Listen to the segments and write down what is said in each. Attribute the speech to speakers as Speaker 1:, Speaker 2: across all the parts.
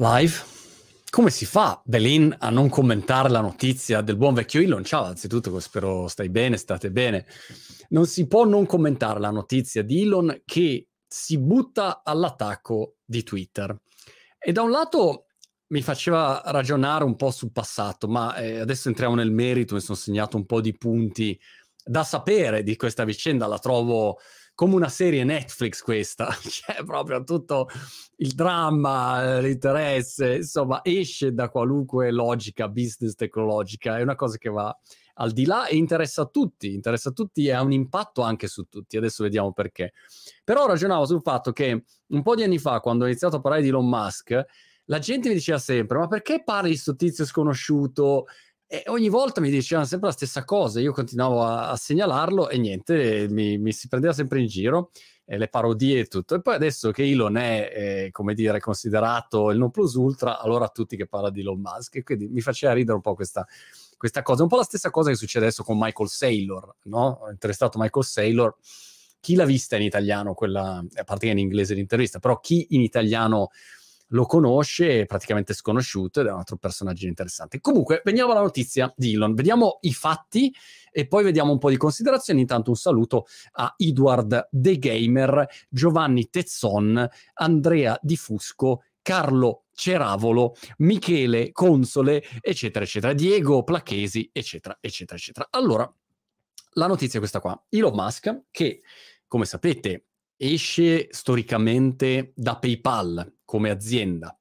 Speaker 1: Live. Come si fa, Belin, a non commentare la notizia del buon vecchio Elon? Ciao, anzitutto, spero stai bene, state bene. Non si può non commentare la notizia di Elon che si butta all'attacco di Twitter. E da un lato mi faceva ragionare un po' sul passato, ma eh, adesso entriamo nel merito, mi sono segnato un po' di punti da sapere di questa vicenda, la trovo come una serie Netflix questa, c'è proprio tutto il dramma, l'interesse, insomma esce da qualunque logica business tecnologica, è una cosa che va al di là e interessa a tutti, interessa a tutti e ha un impatto anche su tutti, adesso vediamo perché. Però ragionavo sul fatto che un po' di anni fa, quando ho iniziato a parlare di Elon Musk, la gente mi diceva sempre, ma perché parli di questo tizio sconosciuto? E ogni volta mi dicevano sempre la stessa cosa, io continuavo a, a segnalarlo e niente, mi, mi, si prendeva sempre in giro, eh, le parodie e tutto. E poi adesso che Elon è, eh, come dire, considerato il non plus ultra, allora tutti che parla di Elon Musk, e quindi mi faceva ridere un po' questa, questa cosa. Un po' la stessa cosa che succede adesso con Michael Saylor, no? Ho interessato Michael Saylor. Chi l'ha vista in italiano, quella, a parte che in inglese l'intervista, però chi in italiano lo conosce, è praticamente sconosciuto ed è un altro personaggio interessante. Comunque, veniamo alla notizia di Elon, vediamo i fatti e poi vediamo un po' di considerazioni. Intanto un saluto a Edward The Gamer, Giovanni Tezzon, Andrea Di Fusco, Carlo Ceravolo, Michele Console, eccetera, eccetera, Diego Placchesi, eccetera, eccetera, eccetera. Allora, la notizia è questa qua. Elon Musk, che come sapete esce storicamente da PayPal, come azienda,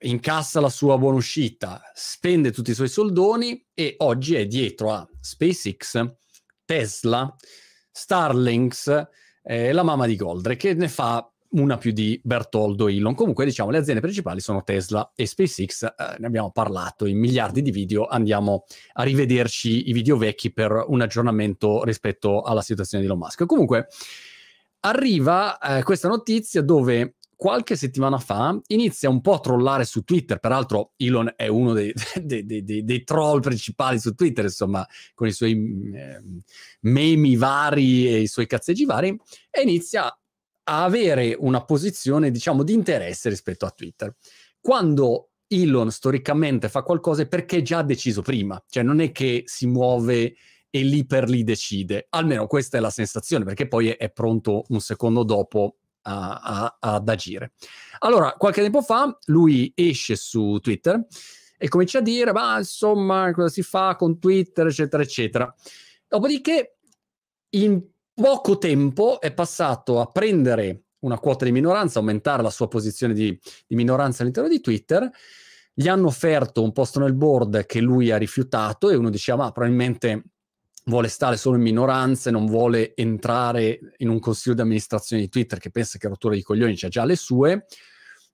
Speaker 1: incassa la sua buona uscita, spende tutti i suoi soldoni e oggi è dietro a SpaceX, Tesla, Starlinks, eh, la mamma di Goldre, che ne fa una più di Bertoldo Elon. Comunque, diciamo, le aziende principali sono Tesla e SpaceX. Eh, ne abbiamo parlato in miliardi di video. Andiamo a rivederci i video vecchi per un aggiornamento rispetto alla situazione di Elon Musk. Comunque, arriva eh, questa notizia dove qualche settimana fa inizia un po' a trollare su Twitter, peraltro Elon è uno dei, dei, dei, dei troll principali su Twitter, insomma, con i suoi eh, memi vari e i suoi cazzeggi vari, e inizia a avere una posizione, diciamo, di interesse rispetto a Twitter. Quando Elon storicamente fa qualcosa è perché già ha deciso prima, cioè non è che si muove e lì per lì decide, almeno questa è la sensazione, perché poi è, pronto un secondo dopo a, a, ad agire. Allora, qualche tempo fa lui esce su Twitter e comincia a dire, ma insomma, cosa si fa con Twitter, eccetera, eccetera. Dopodiché, in poco tempo è passato a prendere una quota di minoranza, aumentare la sua posizione di, di minoranza all'interno di Twitter. Gli hanno offerto un posto nel board che lui ha rifiutato e uno diceva, ma probabilmente vuole stare solo in minoranza e non vuole entrare in un consiglio di amministrazione di Twitter che pensa che rottura di coglioni c'ha già le sue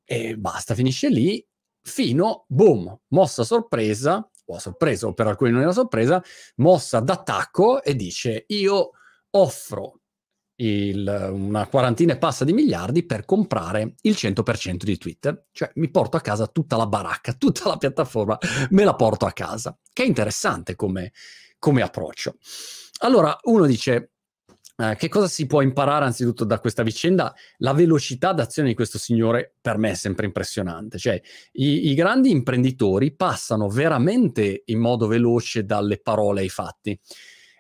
Speaker 1: e basta, finisce lì fino, boom, mossa sorpresa, o sorpresa, o per alcuni non era sorpresa, mossa d'attacco e dice io offro il, una quarantina e passa di miliardi per comprare il 100% di Twitter. Cioè mi porto a casa tutta la baracca, tutta la piattaforma, me la porto a casa. Che è interessante come, come approccio. Allora, uno dice, eh, che cosa si può imparare anzitutto da questa vicenda? La velocità d'azione di questo signore per me è sempre impressionante. Cioè, i, i, grandi imprenditori passano veramente in modo veloce dalle parole ai fatti.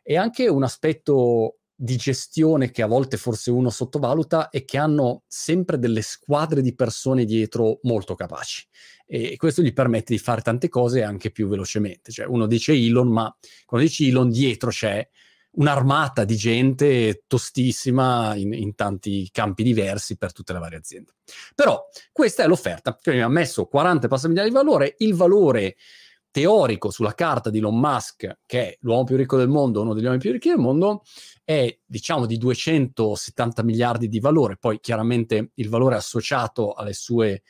Speaker 1: E anche un aspetto di gestione che a volte forse uno sottovaluta è che hanno sempre delle squadre di persone dietro molto capaci e questo gli permette di fare tante cose anche più velocemente. Cioè uno dice Elon, ma quando dici Elon dietro c'è un'armata di gente tostissima in, in, tanti campi diversi per tutte le varie aziende. Però questa è l'offerta, che mi ha messo 40 passamiliardi di valore, il valore teorico sulla carta di Elon Musk, che è l'uomo più ricco del mondo, uno degli uomini più ricchi del mondo, è diciamo di 270 miliardi di valore, poi chiaramente il valore associato alle sue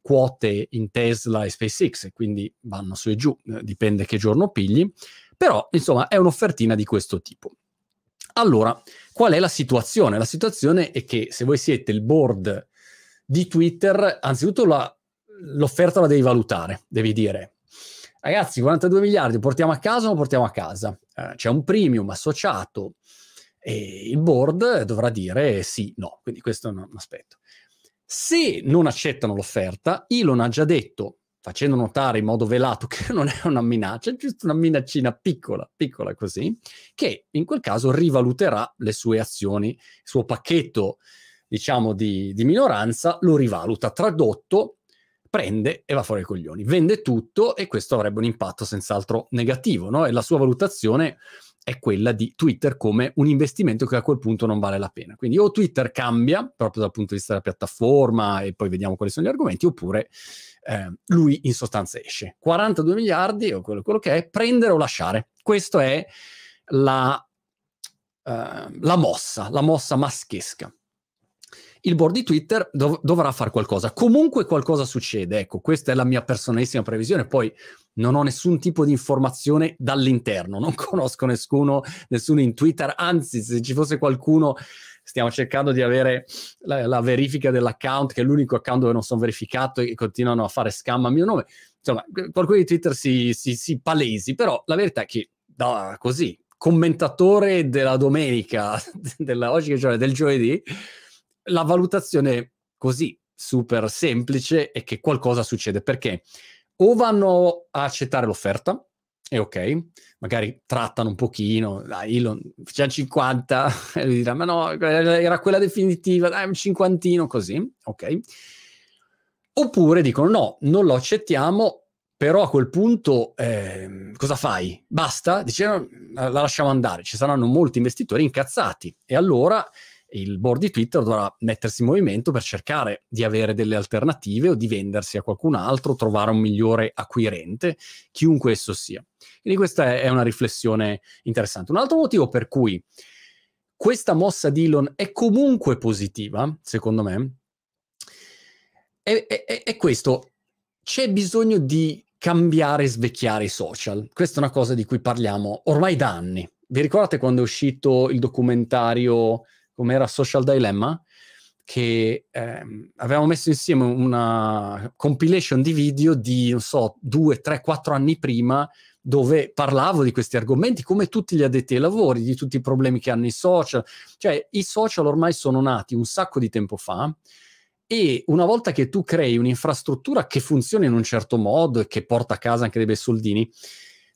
Speaker 1: quote in Tesla e SpaceX, quindi vanno su e giù, eh, dipende che giorno pigli, però insomma è un'offertina di questo tipo. Allora, qual è la situazione? La situazione è che se voi siete il board di Twitter, anzitutto la, l'offerta la devi valutare, devi dire ragazzi 42 miliardi portiamo a casa o non portiamo a casa? Eh, c'è un premium associato e il board dovrà dire sì, no, quindi questo è un aspetto. Se non accettano l'offerta, Elon ha già detto, facendo notare in modo velato che non è una minaccia, è giusto una minaccina piccola, piccola così, che in quel caso rivaluterà le sue azioni, il suo pacchetto, diciamo, di, di minoranza, lo rivaluta. Tradotto, prende e va fuori i coglioni, vende tutto e questo avrebbe un impatto senz'altro negativo, no? E la sua valutazione è quella di Twitter come un investimento che a quel punto non vale la pena. Quindi o Twitter cambia proprio dal punto di vista della piattaforma e poi vediamo quali sono gli argomenti, oppure eh, lui in sostanza esce. 42 miliardi o quello, quello, che è, prendere o lasciare. Questa è la, eh, la mossa, la mossa maschesca il board di Twitter dov- dovrà fare qualcosa. Comunque qualcosa succede, ecco, questa è la mia personalissima previsione. Poi non ho nessun tipo di informazione dall'interno, non conosco nessuno, nessuno in Twitter, anzi se ci fosse qualcuno stiamo cercando di avere la, la, verifica dell'account, che è l'unico account dove non sono verificato e continuano a fare scam a mio nome. Insomma, qualcuno di Twitter si, si, si palesi, però la verità è che da, così, commentatore della domenica, della, oggi che giorno del giovedì, la valutazione così super semplice è che qualcosa succede. Perché o vanno a accettare l'offerta e ok, magari trattano un pochino, dai, Elon, facciamo 50, e lui dirà, ma no, era quella definitiva, dai, un cinquantino, così, ok. Oppure dicono, no, non lo accettiamo, però a quel punto eh, cosa fai? Basta? Dice, la lasciamo andare, ci saranno molti investitori incazzati e allora il board di Twitter dovrà mettersi in movimento per cercare di avere delle alternative o di vendersi a qualcun altro, trovare un migliore acquirente, chiunque esso sia. Quindi questa è una riflessione interessante. Un altro motivo per cui questa mossa di Elon è comunque positiva, secondo me, è, è, è questo. C'è bisogno di cambiare e svecchiare i social. Questa è una cosa di cui parliamo ormai da anni. Vi ricordate quando è uscito il documentario come era Social Dilemma, che ehm, avevamo messo insieme una compilation di video di, non so, due, tre, quattro anni prima, dove parlavo di questi argomenti, come tutti gli addetti ai lavori, di tutti i problemi che hanno i social. Cioè, i social ormai sono nati un sacco di tempo fa e una volta che tu crei un'infrastruttura che funziona in un certo modo e che porta a casa anche dei bei soldini,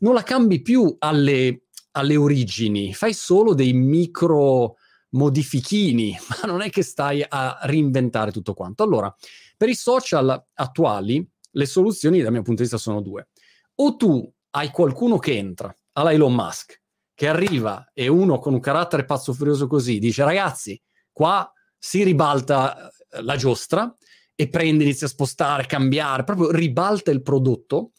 Speaker 1: non la cambi più alle, alle origini, fai solo dei micro modifichini, ma non è che stai a reinventare tutto quanto. Allora, per i social attuali, le soluzioni dal mio punto di vista sono due. O tu hai qualcuno che entra, alla Elon Musk, che arriva e uno con un carattere pazzo furioso così dice ragazzi, qua si ribalta eh, la giostra e prende, inizia a spostare, cambiare, proprio ribalta il prodotto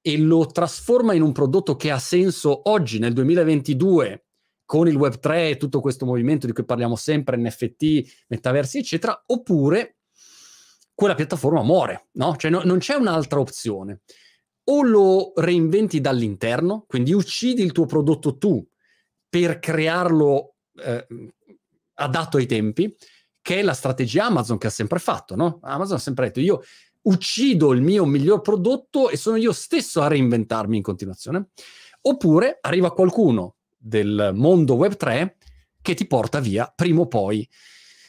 Speaker 1: e lo trasforma in un prodotto che ha senso oggi nel 2022 con il Web 3 e tutto questo movimento di cui parliamo sempre, NFT, metaversi, eccetera, oppure quella piattaforma muore, no? Cioè no, non c'è un'altra opzione. O lo reinventi dall'interno, quindi uccidi il tuo prodotto tu per crearlo eh, adatto ai tempi, che è la strategia Amazon che ha sempre fatto, no? Amazon ha sempre detto io uccido il mio miglior prodotto e sono io stesso a reinventarmi in continuazione. Oppure arriva qualcuno del mondo Web 3 che ti porta via prima o poi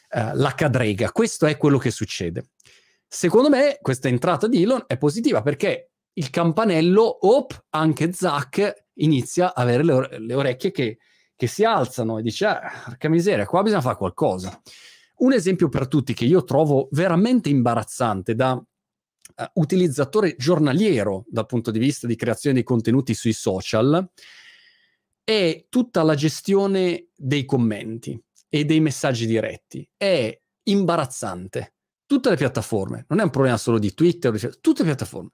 Speaker 1: eh, la cadrega. Questo è quello che succede. Secondo me questa entrata di Elon è positiva perché il campanello, op, anche Zack inizia a avere le, or- le orecchie che, che, si alzano e dice, ah, miseria, qua bisogna fare qualcosa. Un esempio per tutti che io trovo veramente imbarazzante da uh, utilizzatore giornaliero dal punto di vista di creazione di contenuti sui social è tutta la gestione dei commenti e dei messaggi diretti. È imbarazzante. Tutte le piattaforme, non è un problema solo di Twitter, tutte le piattaforme.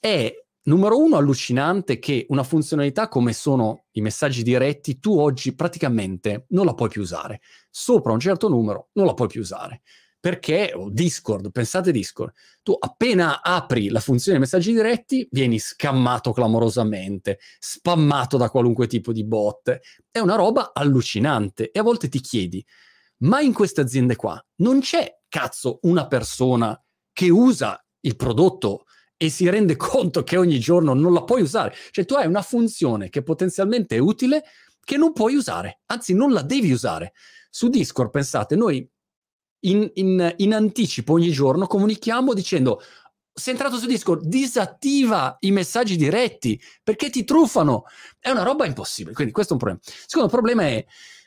Speaker 1: È numero uno allucinante che una funzionalità come sono i messaggi diretti tu oggi praticamente non la puoi più usare. Sopra un certo numero non la puoi più usare perché oh, Discord, pensate Discord, tu appena apri la funzione messaggi diretti vieni scammato clamorosamente, spammato da qualunque tipo di bot. È una roba allucinante e a volte ti chiedi, ma in queste aziende qua non c'è cazzo una persona che usa il prodotto e si rende conto che ogni giorno non la puoi usare. Cioè tu hai una funzione che potenzialmente è utile che non puoi usare, anzi non la devi usare. Su Discord, pensate, noi in, in, in anticipo ogni giorno comunichiamo dicendo sei entrato su Discord, disattiva i messaggi diretti perché ti truffano. È una roba impossibile. Quindi questo è un problema. Il secondo problema è,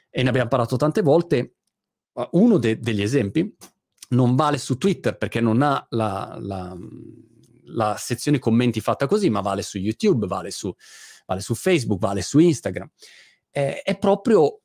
Speaker 1: e ne abbiamo parlato tante volte, uno de- degli esempi non vale su Twitter perché non ha la, la, la, sezione commenti fatta così, ma vale su YouTube, vale su, vale su Facebook, vale su Instagram. Eh, è proprio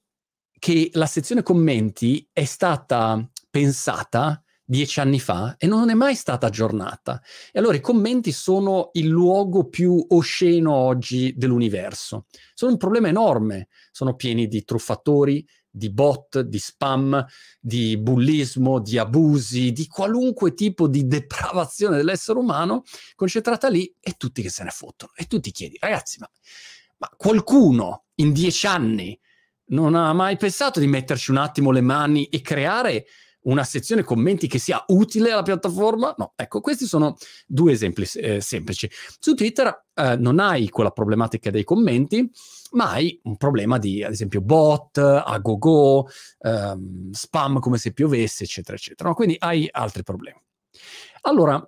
Speaker 1: che la sezione commenti è stata pensata dieci anni fa e non è mai stata aggiornata. E allora i commenti sono il luogo più osceno oggi dell'universo. Sono un problema enorme, sono pieni di truffatori, di bot, di spam, di bullismo, di abusi, di qualunque tipo di depravazione dell'essere umano concentrata lì e tutti che se ne fottono. E tu ti chiedi, ragazzi, ma, ma qualcuno in dieci anni non ha mai pensato di metterci un attimo le mani e creare una sezione commenti che sia utile alla piattaforma? No, ecco, questi sono due esempi eh, semplici. Su Twitter eh, non hai quella problematica dei commenti, ma hai un problema di, ad esempio, bot, a go-go, ehm, spam come se piovesse, eccetera, eccetera. No? Quindi hai altri problemi. Allora,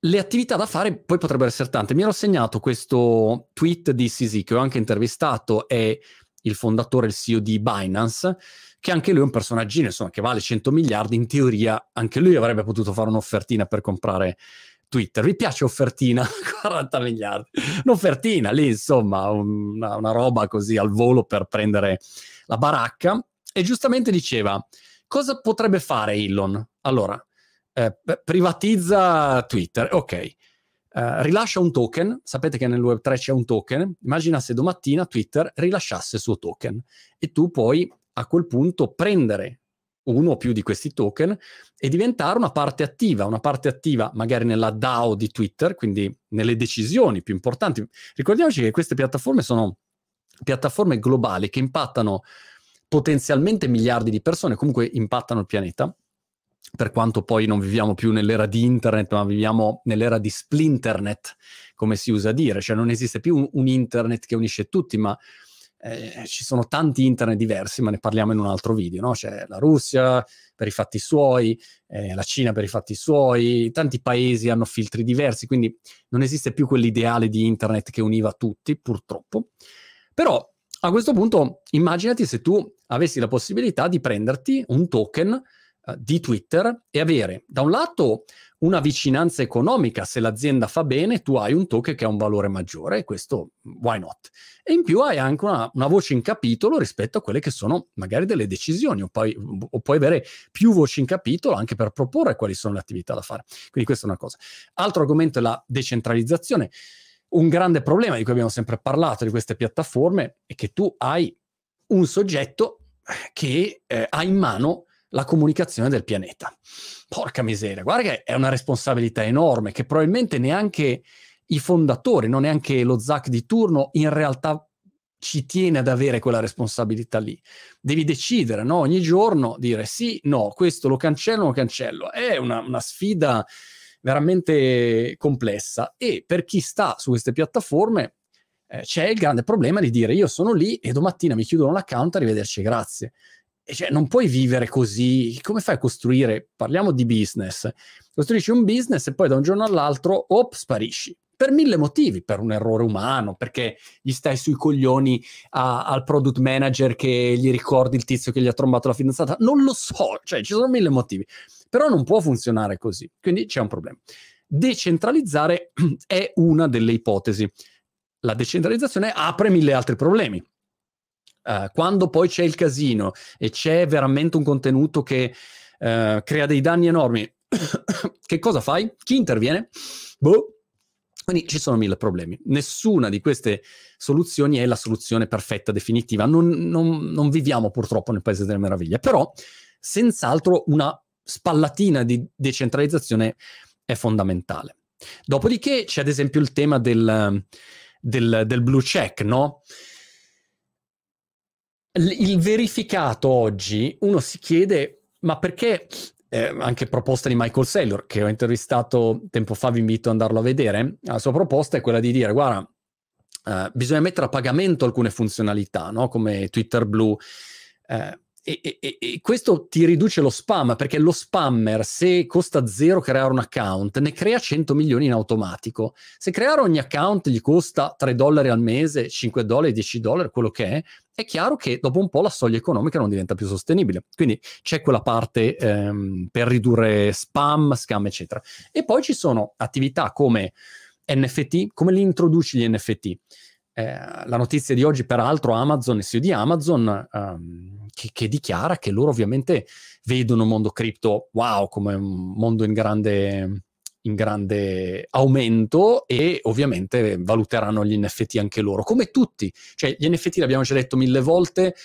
Speaker 1: le attività da fare poi potrebbero essere tante. Mi ero segnato questo tweet di Sisi che ho anche intervistato, è il fondatore, il CEO di Binance, che anche lui è un personaggino, insomma, che vale 100 miliardi, in teoria anche lui avrebbe potuto fare un'offertina per comprare Twitter. Vi piace offertina? 40 miliardi. Un'offertina lì, insomma, una, una roba così al volo per prendere la baracca. E giustamente diceva, cosa potrebbe fare Elon? Allora, eh, privatizza Twitter, ok. Uh, rilascia un token, sapete che nel Web3 c'è un token, immagina se domattina Twitter rilasciasse il suo token e tu puoi a quel punto prendere uno o più di questi token e diventare una parte attiva, una parte attiva magari nella DAO di Twitter, quindi nelle decisioni più importanti. Ricordiamoci che queste piattaforme sono piattaforme globali che impattano potenzialmente miliardi di persone, comunque impattano il pianeta, per quanto poi non viviamo più nell'era di internet, ma viviamo nell'era di splinternet, come si usa dire, cioè non esiste più un, un internet che unisce tutti, ma eh, ci sono tanti internet diversi, ma ne parliamo in un altro video, no? C'è la Russia per i fatti suoi, eh, la Cina per i fatti suoi, tanti paesi hanno filtri diversi, quindi non esiste più quell'ideale di internet che univa tutti, purtroppo. Però a questo punto immaginati se tu avessi la possibilità di prenderti un token eh, di Twitter e avere da un lato una vicinanza economica, se l'azienda fa bene, tu hai un token che ha un valore maggiore, e questo why not? E in più hai anche una, una, voce in capitolo rispetto a quelle che sono magari delle decisioni, o, poi, o puoi avere più voci in capitolo anche per proporre quali sono le attività da fare. Quindi questa è una cosa. Altro argomento è la decentralizzazione. Un grande problema di cui abbiamo sempre parlato di queste piattaforme è che tu hai un soggetto che eh, ha in mano la comunicazione del pianeta. Porca miseria, guarda che è una responsabilità enorme che probabilmente neanche i fondatori, non neanche lo ZAC di turno, in realtà ci tiene ad avere quella responsabilità lì. Devi decidere, no? Ogni giorno dire sì, no, questo lo cancello, lo cancello. È una, una sfida veramente complessa e per chi sta su queste piattaforme eh, c'è il grande problema di dire io sono lì e domattina mi chiudono l'account, arrivederci, grazie cioè, non puoi vivere così. Come fai a costruire? Parliamo di business. Costruisci un business e poi da un giorno all'altro, op, sparisci. Per mille motivi, per un errore umano, perché gli stai sui coglioni a, al product manager che gli ricordi il tizio che gli ha trombato la fidanzata. Non lo so, cioè ci sono mille motivi. Però non può funzionare così. Quindi c'è un problema. Decentralizzare è una delle ipotesi. La decentralizzazione apre mille altri problemi Uh, quando poi c'è il casino e c'è veramente un contenuto che uh, crea dei danni enormi, che cosa fai? Chi interviene? Boh. Quindi ci sono mille problemi. Nessuna di queste soluzioni è la soluzione perfetta, definitiva. Non, non, non viviamo purtroppo nel paese delle meraviglie, però senz'altro una spallatina di decentralizzazione è fondamentale. Dopodiché c'è ad esempio il tema del, del, del blue check, no? Il verificato oggi, uno si chiede, ma perché eh, anche proposta di Michael Saylor, che ho intervistato tempo fa, vi invito ad andarlo a vedere, la sua proposta è quella di dire, guarda, eh, bisogna mettere a pagamento alcune funzionalità, no? come Twitter Blue, eh, e, e, e, questo ti riduce lo spam, perché lo spammer, se costa zero creare un account, ne crea 100 milioni in automatico. Se creare ogni account gli costa 3 dollari al mese, 5 dollari, 10 dollari, quello che è, è chiaro che dopo un po' la soglia economica non diventa più sostenibile. Quindi c'è quella parte ehm, per ridurre spam, scam, eccetera. E poi ci sono attività come NFT, come li introduci gli NFT? Eh, la notizia di oggi, peraltro, Amazon, il CEO di Amazon, um, che, che, dichiara che loro ovviamente vedono il mondo cripto, wow, come un mondo in grande, in grande aumento e ovviamente valuteranno gli NFT anche loro, come tutti. Cioè, gli NFT l'abbiamo già detto mille volte,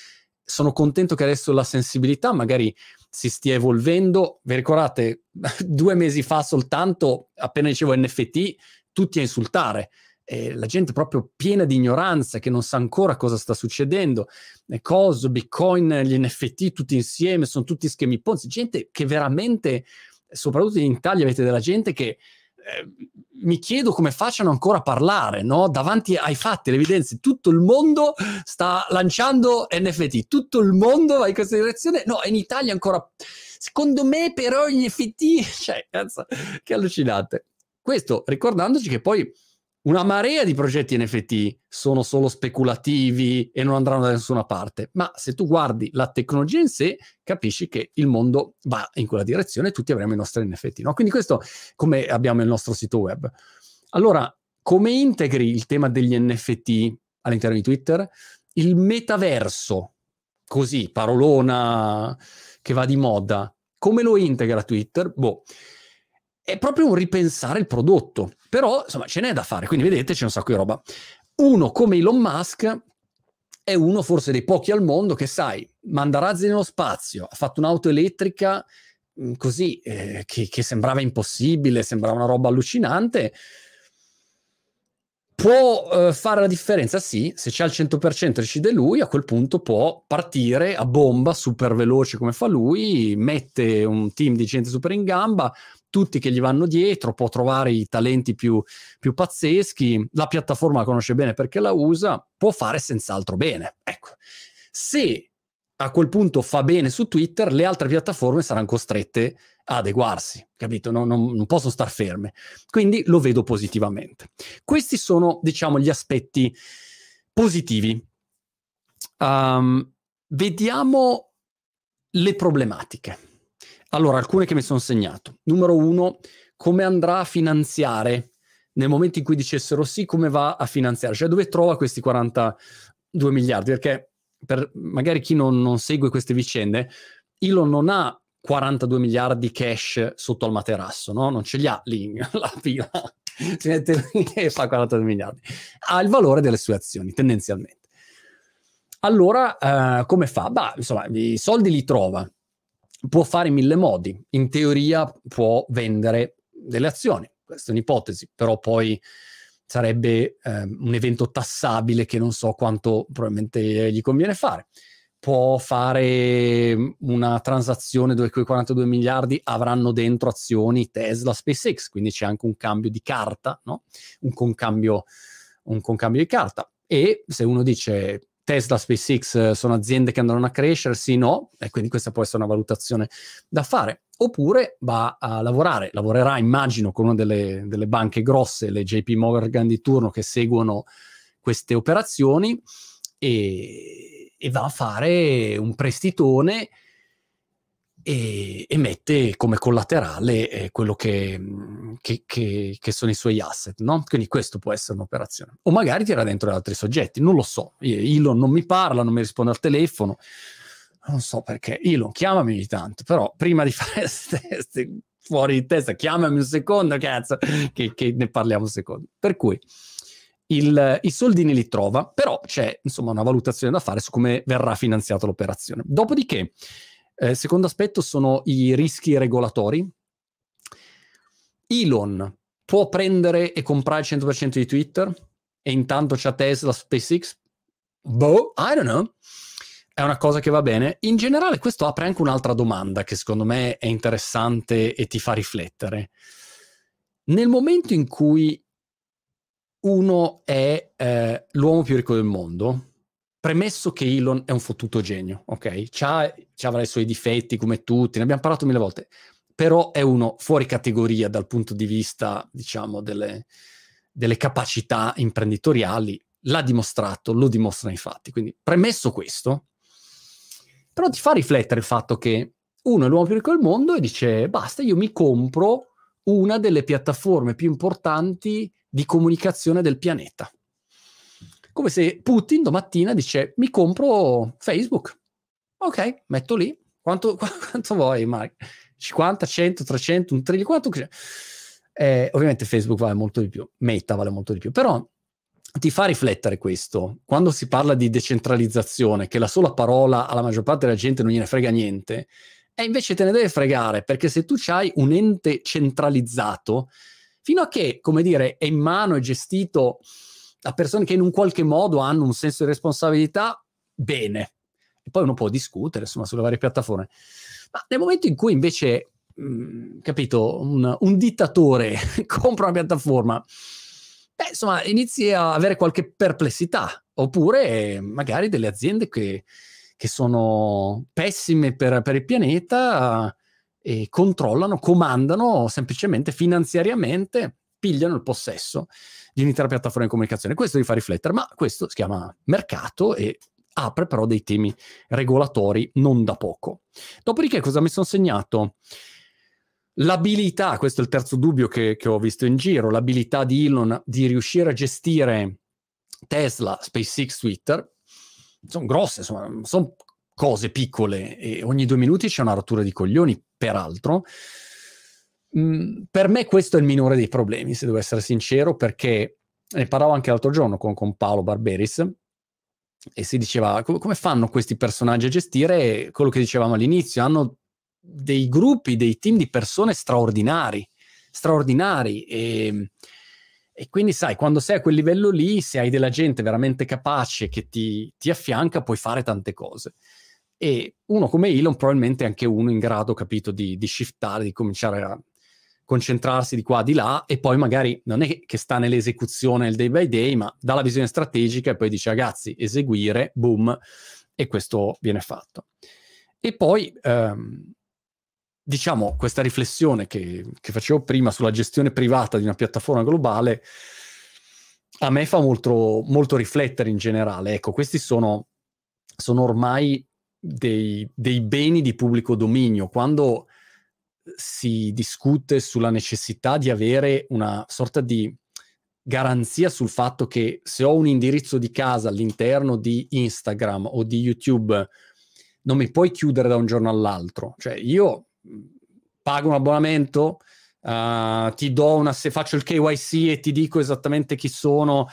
Speaker 1: sono contento che adesso la sensibilità magari si stia evolvendo. Vi ricordate, due mesi fa soltanto, appena dicevo NFT, tutti a insultare. Eh, la gente proprio piena di ignoranza che non sa ancora cosa sta succedendo, eh, coso, Bitcoin, gli NFT tutti insieme, sono tutti schemi Ponzi, gente che veramente, soprattutto in Italia avete della gente che eh, mi chiedo come facciano ancora a parlare, no? Davanti ai fatti, alle evidenze, tutto il mondo sta lanciando NFT, tutto il mondo va in questa direzione. No, in Italia ancora. Secondo me, però, gli NFT, cioè, cazzo, che allucinante. Questo ricordandoci che poi una marea di progetti NFT sono solo speculativi e non andranno da nessuna parte, ma se tu guardi la tecnologia in sé, capisci che il mondo va in quella direzione e tutti avremo i nostri NFT. No? Quindi questo come abbiamo il nostro sito web. Allora, come integri il tema degli NFT all'interno di Twitter? Il metaverso, così, parolona che va di moda, come lo integra Twitter? Boh è proprio un ripensare il prodotto. Però, insomma, ce n'è da fare. Quindi, vedete, c'è un sacco di roba. Uno come Elon Musk è uno forse dei pochi al mondo che, sai, manda razzi nello spazio, ha fatto un'auto elettrica mm, così, eh, che, che sembrava impossibile, sembrava una roba allucinante. Può uh, fare la differenza? Sì, se c'è al 100% decide lui, a quel punto può partire a bomba super veloce come fa lui, mette un team di gente super in gamba, tutti che gli vanno dietro, può trovare i talenti più, più pazzeschi, la piattaforma la conosce bene perché la usa, può fare senz'altro bene. Ecco, se a quel punto fa bene su Twitter, le altre piattaforme saranno costrette a adeguarsi, capito? Non, non, non possono star ferme. Quindi lo vedo positivamente. Questi sono, diciamo, gli aspetti positivi. Um, vediamo le problematiche. Allora, alcune che mi sono segnato. Numero uno, come andrà a finanziare nel momento in cui dicessero sì, come va a finanziare? Cioè, dove trova questi 42 miliardi? Perché per magari chi non, non segue queste vicende, Elon non ha 42 miliardi cash sotto al materasso, no? Non ce li ha lì, la pila, si mette lì e fa 42 miliardi. Ha il valore delle sue azioni, tendenzialmente. Allora, eh, come fa? Bah, insomma, i soldi li trova può fare in mille modi. In teoria può vendere delle azioni, questa è un'ipotesi, però poi sarebbe eh, un evento tassabile che non so quanto probabilmente gli conviene fare. Può fare una transazione dove quei 42 miliardi avranno dentro azioni Tesla, SpaceX, quindi c'è anche un cambio di carta, no? un, concambio, un concambio di carta. E se uno dice Tesla, SpaceX eh, sono aziende che andranno a crescere, sì, no, e quindi questa può essere una valutazione da fare. Oppure va a lavorare, lavorerà immagino con una delle, delle banche grosse, le JP Morgan di turno che seguono queste operazioni e, e va a fare un prestitone e, e, mette come collaterale eh, quello che, che, che, che, sono i suoi asset, no? Quindi questo può essere un'operazione. O magari tira dentro altri soggetti, non lo so. Elon non mi parla, non mi risponde al telefono, non so perché. Elon, chiamami ogni tanto, però prima di fare queste fuori di testa, chiamami un secondo, cazzo, che, che ne parliamo un secondo. Per cui il, i soldini li trova, però c'è insomma una valutazione da fare su come verrà finanziata l'operazione. Dopodiché eh, secondo aspetto sono i rischi regolatori. Elon può prendere e comprare il 100% di Twitter e intanto c'è Tesla, SpaceX? Boh, I don't know. È una cosa che va bene. In generale questo apre anche un'altra domanda che secondo me è interessante e ti fa riflettere. Nel momento in cui uno è eh, l'uomo più ricco del mondo, premesso che Elon è un fottuto genio, ok? C'ha, avrà i suoi difetti come tutti, ne abbiamo parlato mille volte, però è uno fuori categoria dal punto di vista, diciamo, delle, delle capacità imprenditoriali, l'ha dimostrato, lo dimostra nei fatti. Quindi, premesso questo, però ti fa riflettere il fatto che uno è l'uomo più ricco del mondo e dice, basta, io mi compro una delle piattaforme più importanti di comunicazione del pianeta come se Putin domattina dice mi compro Facebook. Ok, metto lì. Quanto, quanto vuoi, Mark? 50, 100, 300, un trilione, quanto? Eh, ovviamente Facebook vale molto di più, Meta vale molto di più, però ti fa riflettere questo. Quando si parla di decentralizzazione, che la sola parola alla maggior parte della gente non gliene frega niente, e invece te ne deve fregare, perché se tu hai un ente centralizzato, fino a che, come dire, è in mano e gestito a persone che in un qualche modo hanno un senso di responsabilità, bene. E poi uno può discutere, insomma, sulle varie piattaforme. Ma nel momento in cui invece, mh, mm, capito, un, un dittatore compra una piattaforma, beh, insomma, inizi a avere qualche perplessità. Oppure magari delle aziende che, che sono pessime per, per il pianeta e controllano, comandano semplicemente finanziariamente, pigliano il possesso di un'intera piattaforma di comunicazione. Questo vi fa riflettere, ma questo si chiama mercato e apre però dei temi regolatori non da poco. Dopodiché cosa mi sono segnato? L'abilità, questo è il terzo dubbio che, che ho visto in giro, l'abilità di Elon di riuscire a gestire Tesla, SpaceX, Twitter, sono grosse, insomma, sono cose piccole e ogni due minuti c'è una rottura di coglioni, peraltro. Per me questo è il minore dei problemi, se devo essere sincero, perché ne parlavo anche l'altro giorno con, con Paolo Barberis e si diceva come, come fanno questi personaggi a gestire quello che dicevamo all'inizio, hanno dei gruppi, dei team di persone straordinari, straordinari e, e quindi sai, quando sei a quel livello lì, se hai della gente veramente capace che ti, ti affianca, puoi fare tante cose. E uno come Elon probabilmente è anche uno in grado, capito, di, di shiftare, di cominciare a concentrarsi di qua di là e poi magari non è che sta nell'esecuzione del day by day, ma dà la visione strategica e poi dice ragazzi eseguire, boom, e questo viene fatto. E poi ehm, diciamo questa riflessione che, che facevo prima sulla gestione privata di una piattaforma globale a me fa molto, molto riflettere in generale. Ecco, questi sono, sono ormai dei, dei beni di pubblico dominio. Quando si discute sulla necessità di avere una sorta di garanzia sul fatto che se ho un indirizzo di casa all'interno di Instagram o di YouTube non mi puoi chiudere da un giorno all'altro. Cioè io pago un abbonamento, uh, ti do una, se faccio il KYC e ti dico esattamente chi sono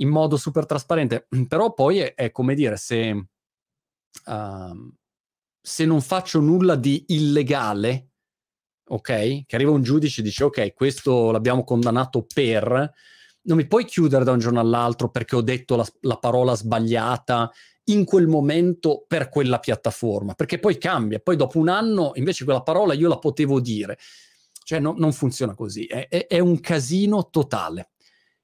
Speaker 1: in modo super trasparente, però poi è, è come dire se, uh, se non faccio nulla di illegale, ok? Che arriva un giudice e dice ok, questo l'abbiamo condannato per, non mi puoi chiudere da un giorno all'altro perché ho detto la, la parola sbagliata in quel momento per quella piattaforma, perché poi cambia, poi dopo un anno invece quella parola io la potevo dire. Cioè no, non funziona così, è, è, è, un casino totale.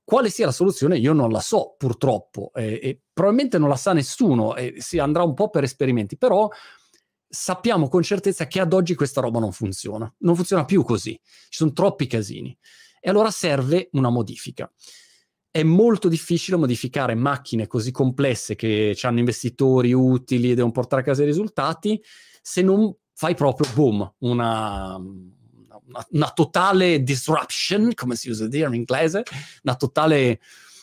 Speaker 1: Quale sia la soluzione io non la so purtroppo e, e probabilmente non la sa nessuno e si andrà un po' per esperimenti, però sappiamo con certezza che ad oggi questa roba non funziona. Non funziona più così. Ci sono troppi casini. E allora serve una modifica. È molto difficile modificare macchine così complesse che hanno investitori utili e devono portare a casa i risultati se non fai proprio boom, una, una, una totale disruption, come si usa dire in inglese, una totale,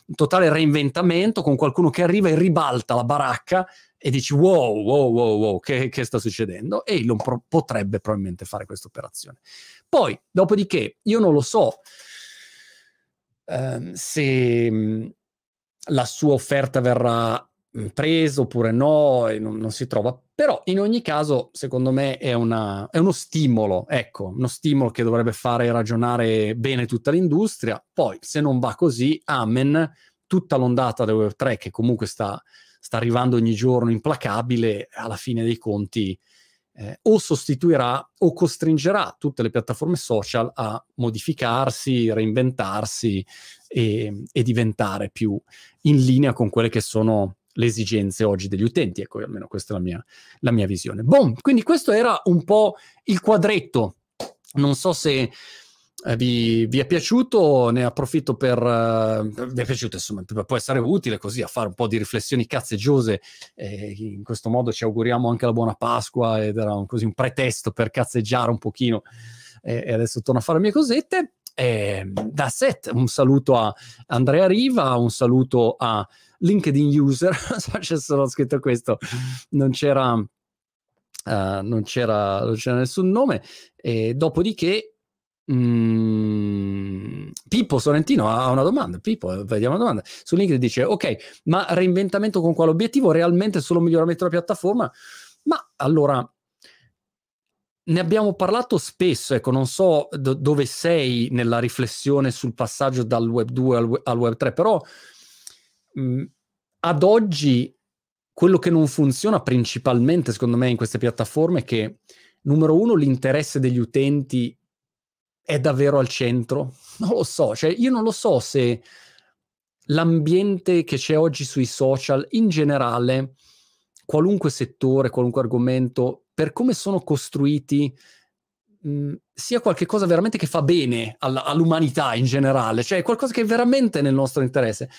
Speaker 1: un totale reinventamento con qualcuno che arriva e ribalta la baracca e dici wow, wow, wow, wow, che, che sta succedendo? E Elon pro- potrebbe probabilmente fare questa operazione. Poi, dopodiché, io non lo so ehm, se mh, la sua offerta verrà presa oppure no, non, non, si trova, però in ogni caso, secondo me, è, una, è uno stimolo, ecco, uno stimolo che dovrebbe fare ragionare bene tutta l'industria. Poi, se non va così, amen, tutta l'ondata del Web3 che comunque sta sta arrivando ogni giorno implacabile, alla fine dei conti eh, o sostituirà o costringerà tutte le piattaforme social a modificarsi, reinventarsi e, e diventare più in linea con quelle che sono le esigenze oggi degli utenti. Ecco, almeno questa è la mia, la mia visione. Boom, quindi questo era un po' il quadretto. Non so se vi, vi, è piaciuto, ne approfitto per... Uh, vi è piaciuto, insomma, può essere utile così a fare un po' di riflessioni cazzeggiose. Eh, in questo modo ci auguriamo anche la buona Pasqua ed era un, così un pretesto per cazzeggiare un pochino. Eh, e adesso torno a fare le mie cosette. Eh, da set, un saluto a Andrea Riva, un saluto a LinkedIn User. so c'è scritto questo, non c'era, uh, non c'era, non c'era nessun nome. E dopodiché Mm, Pippo Sorrentino ha una domanda. Pippo, vediamo una domanda. Su LinkedIn dice: Ok, ma reinventamento con quale obiettivo? Realmente solo miglioramento della piattaforma? Ma allora ne abbiamo parlato spesso. Ecco, non so do- dove sei nella riflessione sul passaggio dal web 2 al, al web 3, però mh, mm, ad oggi quello che non funziona principalmente, secondo me, in queste piattaforme è che numero uno, l'interesse degli utenti è davvero al centro? Non lo so, cioè io non lo so se l'ambiente che c'è oggi sui social in generale, qualunque settore, qualunque argomento, per come sono costruiti, mh, sia qualcosa veramente che fa bene all- all'umanità in generale, cioè qualcosa che è veramente nel nostro interesse.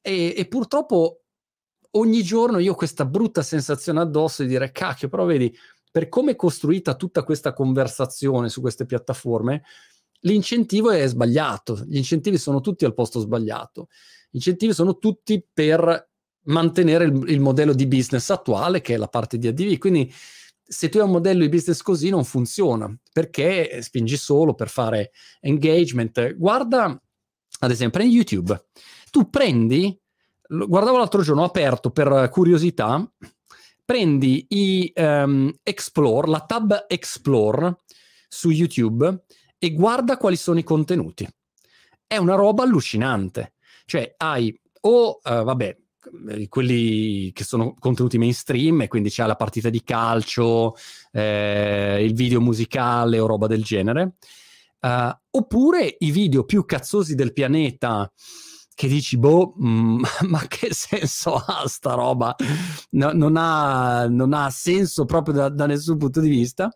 Speaker 1: E, e purtroppo ogni giorno io ho questa brutta sensazione addosso di dire, cacchio, però vedi, per come è costruita tutta questa conversazione su queste piattaforme, L'incentivo è sbagliato, gli incentivi sono tutti al posto sbagliato. Gli incentivi sono tutti per mantenere il, il modello di business attuale, che è la parte di ADV. Quindi se tu hai un modello di business così non funziona, perché spingi solo per fare engagement. Guarda, ad esempio, in YouTube. Tu prendi, guardavo l'altro giorno, ho aperto per curiosità, prendi i um, Explore, la tab Explore su YouTube e guarda quali sono i contenuti. È una roba allucinante. Cioè, hai o, uh, vabbè, quelli che sono contenuti mainstream, e quindi c'è la partita di calcio, eh, il video musicale o roba del genere, uh, oppure i video più cazzosi del pianeta che dici, boh, mm, ma che senso ha sta roba? No, non, ha, non, ha, senso proprio da, da nessun punto di vista.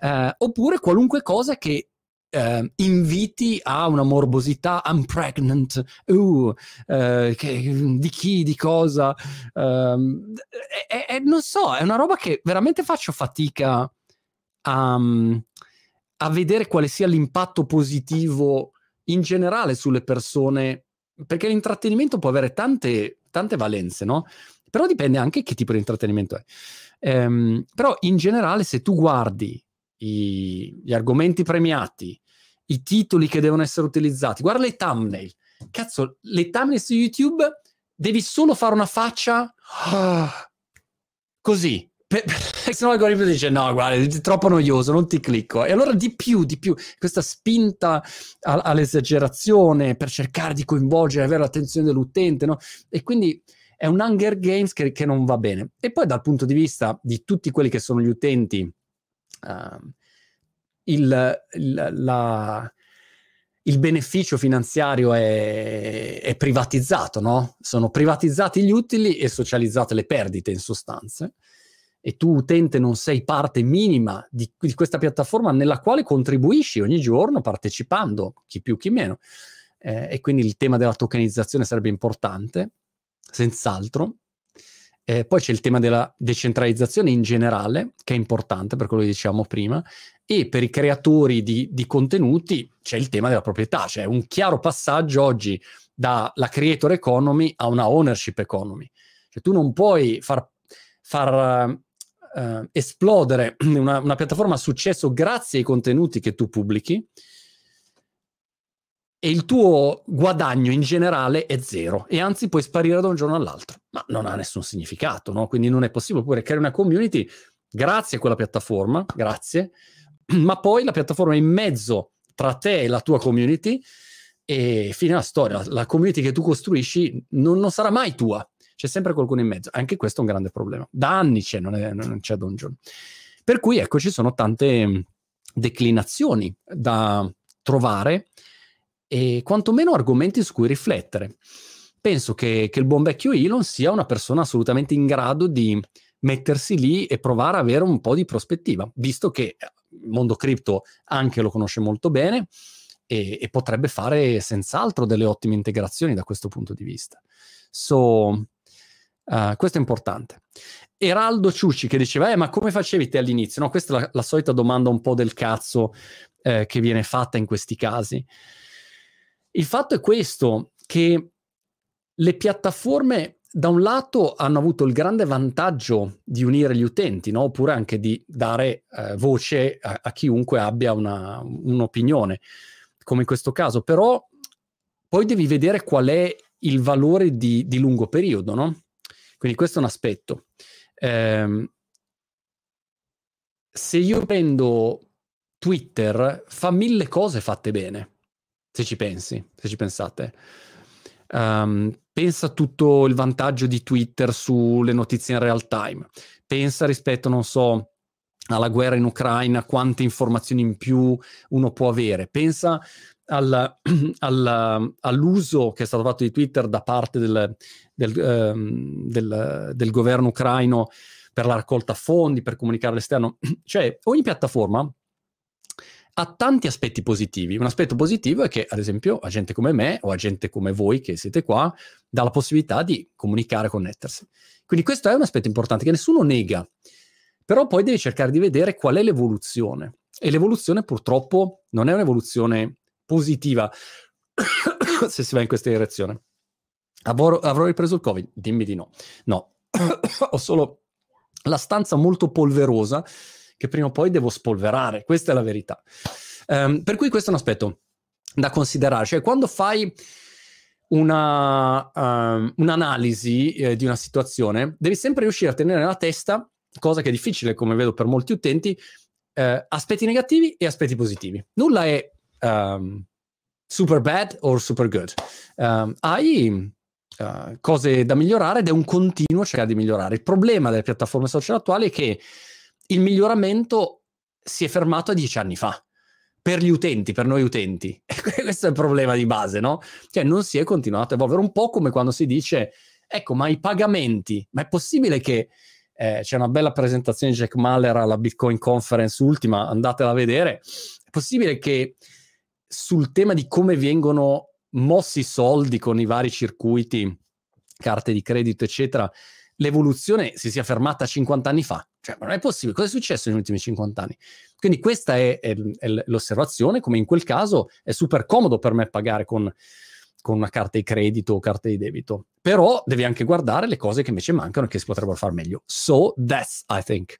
Speaker 1: Uh, oppure qualunque cosa che Uh, inviti a una morbosità, I'm pregnant, uh, uh, che, di chi, di cosa, uh, è, è, non so, è una roba che veramente faccio fatica a, a, vedere quale sia l'impatto positivo in generale sulle persone, perché l'intrattenimento può avere tante, tante valenze, no? Però dipende anche che tipo di intrattenimento è. Um, però in generale se tu guardi i, gli argomenti premiati, i titoli che devono essere utilizzati, guarda le thumbnail. Cazzo, le thumbnail su YouTube devi solo fare una faccia così. se no l'algoritmo dice no, guarda, è troppo noioso, non ti clicco. E allora di più, di più, questa spinta a- all'esagerazione per cercare di coinvolgere, avere l'attenzione dell'utente, no? E quindi è un Hunger Games che, che, non va bene. E poi dal punto di vista di tutti quelli che sono gli utenti, uh, il, il, la, il beneficio finanziario è, è privatizzato, no? Sono privatizzati gli utili e socializzate le perdite in sostanza. E tu, utente, non sei parte minima di, di questa piattaforma nella quale contribuisci ogni giorno partecipando, chi più chi meno. Eh, e quindi il tema della tokenizzazione sarebbe importante, senz'altro. Eh, poi c'è il tema della decentralizzazione in generale, che è importante per quello che dicevamo prima, e per i creatori di, di contenuti c'è il tema della proprietà, cioè un chiaro passaggio oggi dalla creator economy a una ownership economy. Cioè tu non puoi far, far uh, esplodere una, una piattaforma a successo grazie ai contenuti che tu pubblichi, e il tuo guadagno in generale è zero e anzi puoi sparire da un giorno all'altro, ma non ha nessun significato, no? Quindi non è possibile oppure creare una community grazie a quella piattaforma, grazie, ma poi la piattaforma è in mezzo tra te e la tua community e fine la storia, la community che tu costruisci non, non sarà mai tua, c'è sempre qualcuno in mezzo, anche questo è un grande problema, da anni c'è, non, è, non c'è da un giorno. Per cui ecco, ci sono tante declinazioni da trovare e quantomeno argomenti su cui riflettere. Penso che, che il buon vecchio Elon sia una persona assolutamente in grado di mettersi lì e provare a avere un po' di prospettiva, visto che il mondo cripto anche lo conosce molto bene e, e potrebbe fare senz'altro delle ottime integrazioni da questo punto di vista. So, uh, questo è importante. Eraldo Ciucci che diceva, eh, ma come facevi te all'inizio? No, questa è la, la solita domanda un po' del cazzo eh, che viene fatta in questi casi. Il fatto è questo, che le piattaforme da un lato hanno avuto il grande vantaggio di unire gli utenti, no? oppure anche di dare eh, voce a, a, chiunque abbia una, un'opinione, come in questo caso, però poi devi vedere qual è il valore di, di lungo periodo, no? Quindi questo è un aspetto. Eh, se io prendo Twitter, fa mille cose fatte bene, se ci pensi, se ci pensate. Um, pensa tutto il vantaggio di Twitter sulle notizie in real time. Pensa rispetto, non so, alla guerra in Ucraina, quante informazioni in più uno può avere. Pensa al, al, all'uso che è stato fatto di Twitter da parte del, del, um, del, del governo ucraino per la raccolta fondi, per comunicare all'esterno. Cioè, ogni piattaforma ha tanti aspetti positivi. Un aspetto positivo è che, ad esempio, a gente come me o a gente come voi che siete qua, dà la possibilità di comunicare, connettersi. Quindi questo è un aspetto importante che nessuno nega, però poi devi cercare di vedere qual è l'evoluzione. E l'evoluzione purtroppo non è un'evoluzione positiva se si va in questa direzione. Avrò, avrò ripreso il Covid? Dimmi di no. No, ho solo la stanza molto polverosa che prima o poi devo spolverare, questa è la verità. Um, per cui questo è un aspetto da considerare, cioè quando fai una, um, un'analisi eh, di una situazione, devi sempre riuscire a tenere nella testa, cosa che è difficile come vedo per molti utenti, eh, aspetti negativi e aspetti positivi. Nulla è um, super bad o super good. hai Uh, cose da migliorare ed è un continuo cercare di migliorare. Il problema delle piattaforme social attuali è che il miglioramento si è fermato a dieci anni fa per gli utenti, per noi utenti. Questo è il problema di base, no? Cioè non si è continuato a evolvere un po' come quando si dice, ecco, ma i pagamenti, ma è possibile che eh, c'è una bella presentazione di Jack Mahler alla Bitcoin Conference ultima, andatela a vedere, è possibile che sul tema di come vengono mossi i soldi con i vari circuiti, carte di credito, eccetera, l'evoluzione si sia fermata 50 anni fa. Cioè, non è possibile, cosa è successo negli ultimi 50 anni? Quindi questa è, è, è l'osservazione, come in quel caso è super comodo per me pagare con, con una carta di credito o carta di debito, però devi anche guardare le cose che invece mancano e che si potrebbero fare meglio. So that's, I think,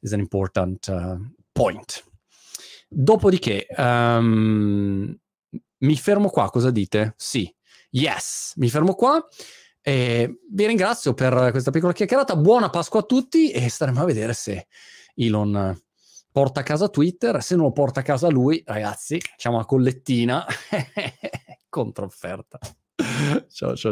Speaker 1: is an important uh, point. Dopodiché, um, mi fermo qua, cosa dite? Sì, yes, mi fermo qua. E vi ringrazio per questa piccola chiacchierata. Buona Pasqua a tutti e staremo a vedere se Elon porta a casa Twitter. Se non lo porta a casa lui, ragazzi, facciamo una collettina controfferta. ciao, ciao, ciao.